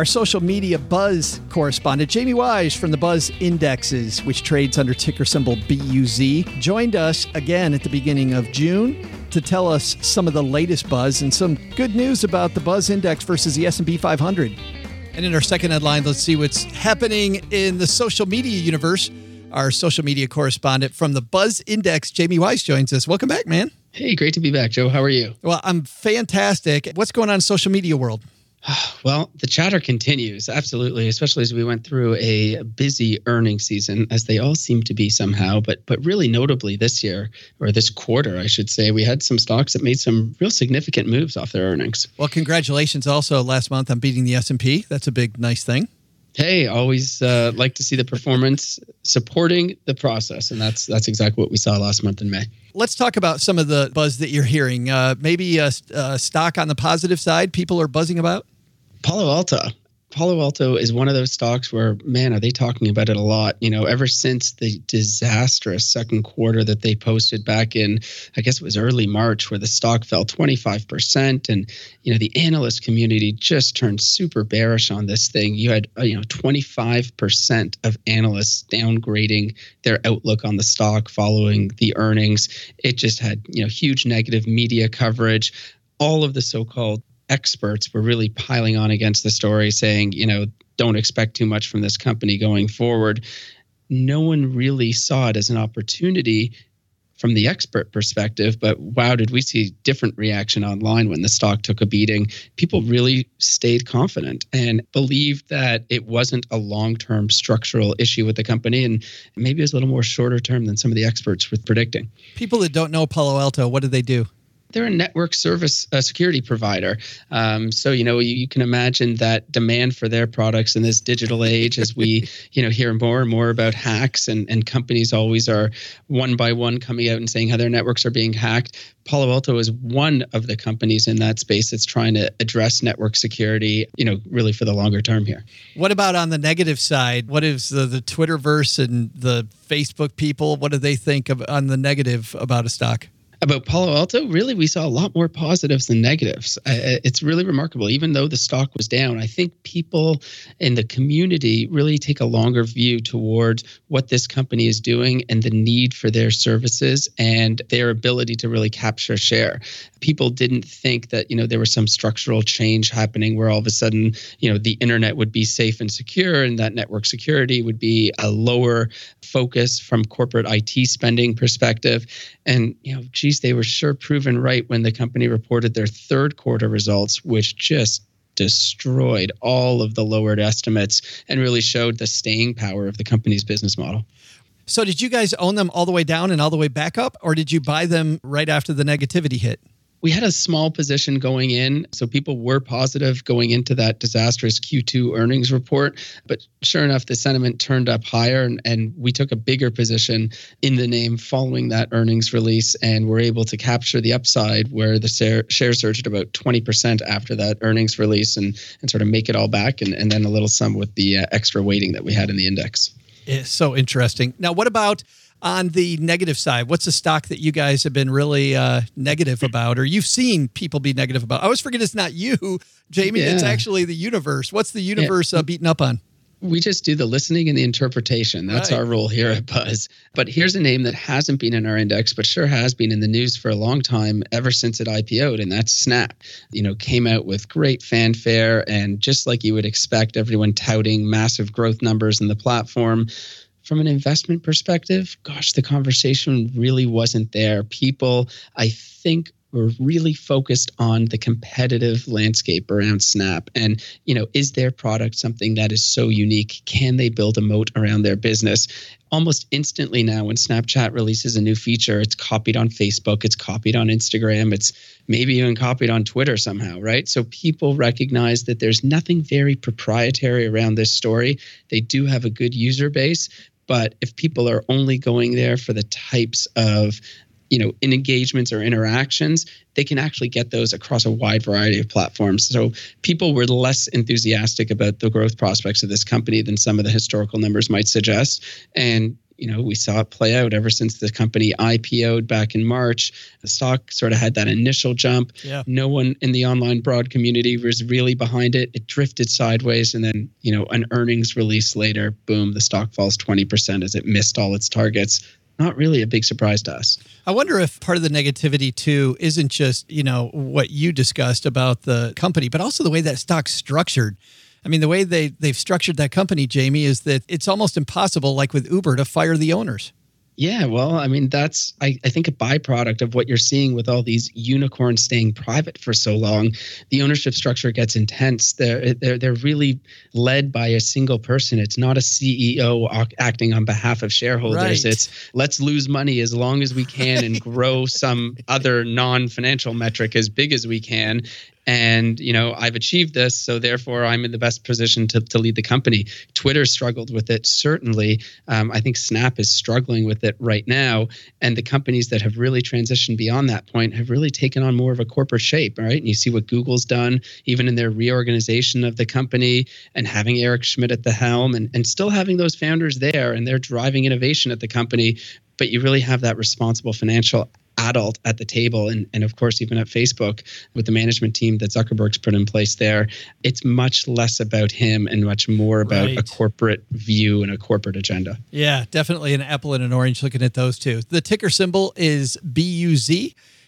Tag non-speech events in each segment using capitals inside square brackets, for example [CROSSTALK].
Our social media buzz correspondent, Jamie Wise from the Buzz Indexes, which trades under ticker symbol BUZ, joined us again at the beginning of June to tell us some of the latest buzz and some good news about the Buzz Index versus the S&P 500. And in our second headline, let's see what's happening in the social media universe. Our social media correspondent from the Buzz Index, Jamie Wise, joins us. Welcome back, man. Hey, great to be back, Joe. How are you? Well, I'm fantastic. What's going on in social media world? [SIGHS] Well, the chatter continues, absolutely, especially as we went through a busy earning season, as they all seem to be somehow. But but really notably this year, or this quarter, I should say, we had some stocks that made some real significant moves off their earnings. Well, congratulations also last month on beating the S&P. That's a big, nice thing. Hey, always uh, like to see the performance supporting the process, and that's that's exactly what we saw last month in May. Let's talk about some of the buzz that you're hearing. Uh, maybe a, a stock on the positive side people are buzzing about. Palo Alto. Palo Alto is one of those stocks where, man, are they talking about it a lot? You know, ever since the disastrous second quarter that they posted back in, I guess it was early March, where the stock fell 25%. And, you know, the analyst community just turned super bearish on this thing. You had, uh, you know, 25% of analysts downgrading their outlook on the stock following the earnings. It just had, you know, huge negative media coverage all of the so-called experts were really piling on against the story, saying, you know, don't expect too much from this company going forward. No one really saw it as an opportunity from the expert perspective, but wow, did we see different reaction online when the stock took a beating? People really stayed confident and believed that it wasn't a long-term structural issue with the company, and maybe it was a little more shorter term than some of the experts were predicting. People that don't know Palo Alto, what do they do? They're a network service uh, security provider. Um, so you know you, you, can imagine that demand for their products in this digital age, as we [LAUGHS] you know hear more and more about hacks, and and companies always are one by one coming out and saying how their networks are being hacked. Palo Alto is one of the companies in that space that's trying to address network security, you know, really for the longer term here. What about on the negative side? What is the, the Twitterverse and the Facebook people? What do they think of on the negative about a stock? about Palo Alto, really, we saw a lot more positives than negatives. Uh, it's really remarkable. Even though the stock was down, I think people in the community really take a longer view towards what this company is doing and the need for their services and their ability to really capture share. People didn't think that, you know, there was some structural change happening where all of a sudden, you know, the internet would be safe and secure and that network security would be a lower focus from corporate IT spending perspective. And, you know, geez, 60s, they were sure proven right when the company reported their third quarter results, which just destroyed all of the lowered estimates and really showed the staying power of the company's business model. So, did you guys own them all the way down and all the way back up, or did you buy them right after the negativity hit? We had a small position going in. So people were positive going into that disastrous Q2 earnings report. But sure enough, the sentiment turned up higher and, and we took a bigger position in the name following that earnings release and were able to capture the upside where the share, share surged about 20% after that earnings release and, and sort of make it all back and, and then a little sum with the uh, extra weighting that we had in the index. It's so interesting. Now, what about on the negative side, what's a stock that you guys have been really uh, negative about, or you've seen people be negative about? I always forget it's not you, Jamie. Yeah. It's actually the universe. What's the universe yeah. uh, beaten up on? we just do the listening and the interpretation. That's right. our role here at Buzz. But here's a name that hasn't been in our index, but sure has been in the news for a long time, ever since it IPO'd, and that's Snap. You know, came out with great fanfare, and just like you would expect, everyone touting massive growth numbers in the platform from an investment perspective, gosh, the conversation really wasn't there. People, I think, were really focused on the competitive landscape around Snap. And you know is their product something that is so unique? Can they build a moat around their business? Almost instantly now when Snapchat releases a new feature it's copied on Facebook it's copied on Instagram it's maybe even copied on Twitter somehow right? So people recognize that there's nothing very proprietary around this story. They do have a good user base but if people are only going there for the types of you know in engagements or interactions they can actually get those across a wide variety of platforms. So people were less enthusiastic about the growth prospects of this company than some of the historical numbers might suggest. And you know we saw it play out ever since the company ipo'd back in march the stock sort of had that initial jump yeah. no one in the online broad community was really behind it it drifted sideways and then you know an earnings release later boom the stock falls 20% as it missed all its targets not really a big surprise to us. I wonder if part of the negativity too isn't just, you know, what you discussed about the company, but also the way that stock's structured. I mean, the way they they've structured that company, Jamie, is that it's almost impossible, like with Uber, to fire the owners. Yeah, well, I mean, that's I, I think a byproduct of what you're seeing with all these unicorns staying private for so long. The ownership structure gets intense. They're they're they're really led by a single person. It's not a CEO acting on behalf of shareholders. Right. It's let's lose money as long as we can and [LAUGHS] grow some other non-financial metric as big as we can and you know i've achieved this so therefore i'm in the best position to, to lead the company. Twitter struggled with it certainly. Um, i think snap is struggling with it right now and the companies that have really transitioned beyond that point have really taken on more of a corporate shape right? And you see what google's done even in their reorganization of the company and having eric schmidt at the helm and, and still having those founders there and they're driving innovation at the company but you really have that responsible financial adult at the table and, and of course even at facebook with the management team that zuckerberg's put in place there it's much less about him and much more about right. a corporate view and a corporate agenda yeah definitely an apple and an orange looking at those two the ticker symbol is buz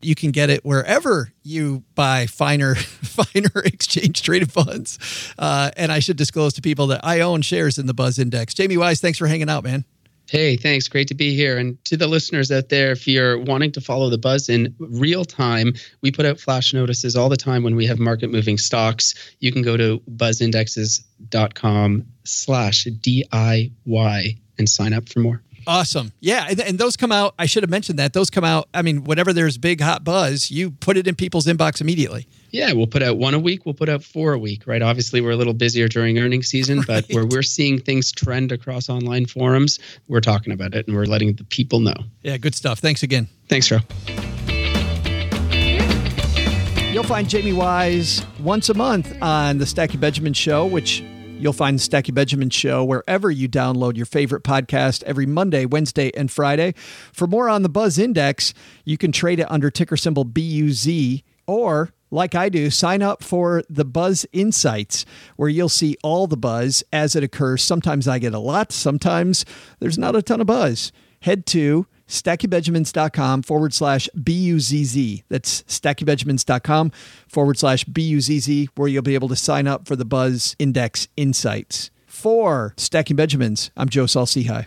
you can get it wherever you buy finer, [LAUGHS] finer exchange traded funds. Uh, and I should disclose to people that I own shares in the Buzz Index. Jamie Wise, thanks for hanging out, man. Hey, thanks. Great to be here. And to the listeners out there, if you're wanting to follow the buzz in real time, we put out flash notices all the time when we have market moving stocks. You can go to buzzindexes.com slash DIY and sign up for more. Awesome. Yeah. And, and, those come out, I should have mentioned that. Those come out, I mean, whenever there's big hot buzz, you put it in people's inbox immediately. Yeah, we'll put out one a week. We'll put out four a week, right? Obviously, we're a little busier during earnings season, right. but where we're seeing things trend across online forums, we're talking about it and we're letting the people know. Yeah, good stuff. Thanks again. Thanks, Joe. You'll find Jamie Wise once a month on the Stacky Benjamin Show, which You'll find the Stacking Benjamin Show wherever you download your favorite podcast every Monday, Wednesday, and Friday. For more on the Buzz Index, you can trade it under ticker symbol BUZ or like I do, sign up for the Buzz Insights, where you'll see all the buzz as it occurs. Sometimes I get a lot, sometimes there's not a ton of buzz. Head to stackingbenjamins.com forward slash B-U-Z-Z. That's stackingbenjamins.com forward slash B-U-Z-Z, where you'll be able to sign up for the Buzz Index Insights. For Stacking Benjamins, I'm Joe Saul-Sehy.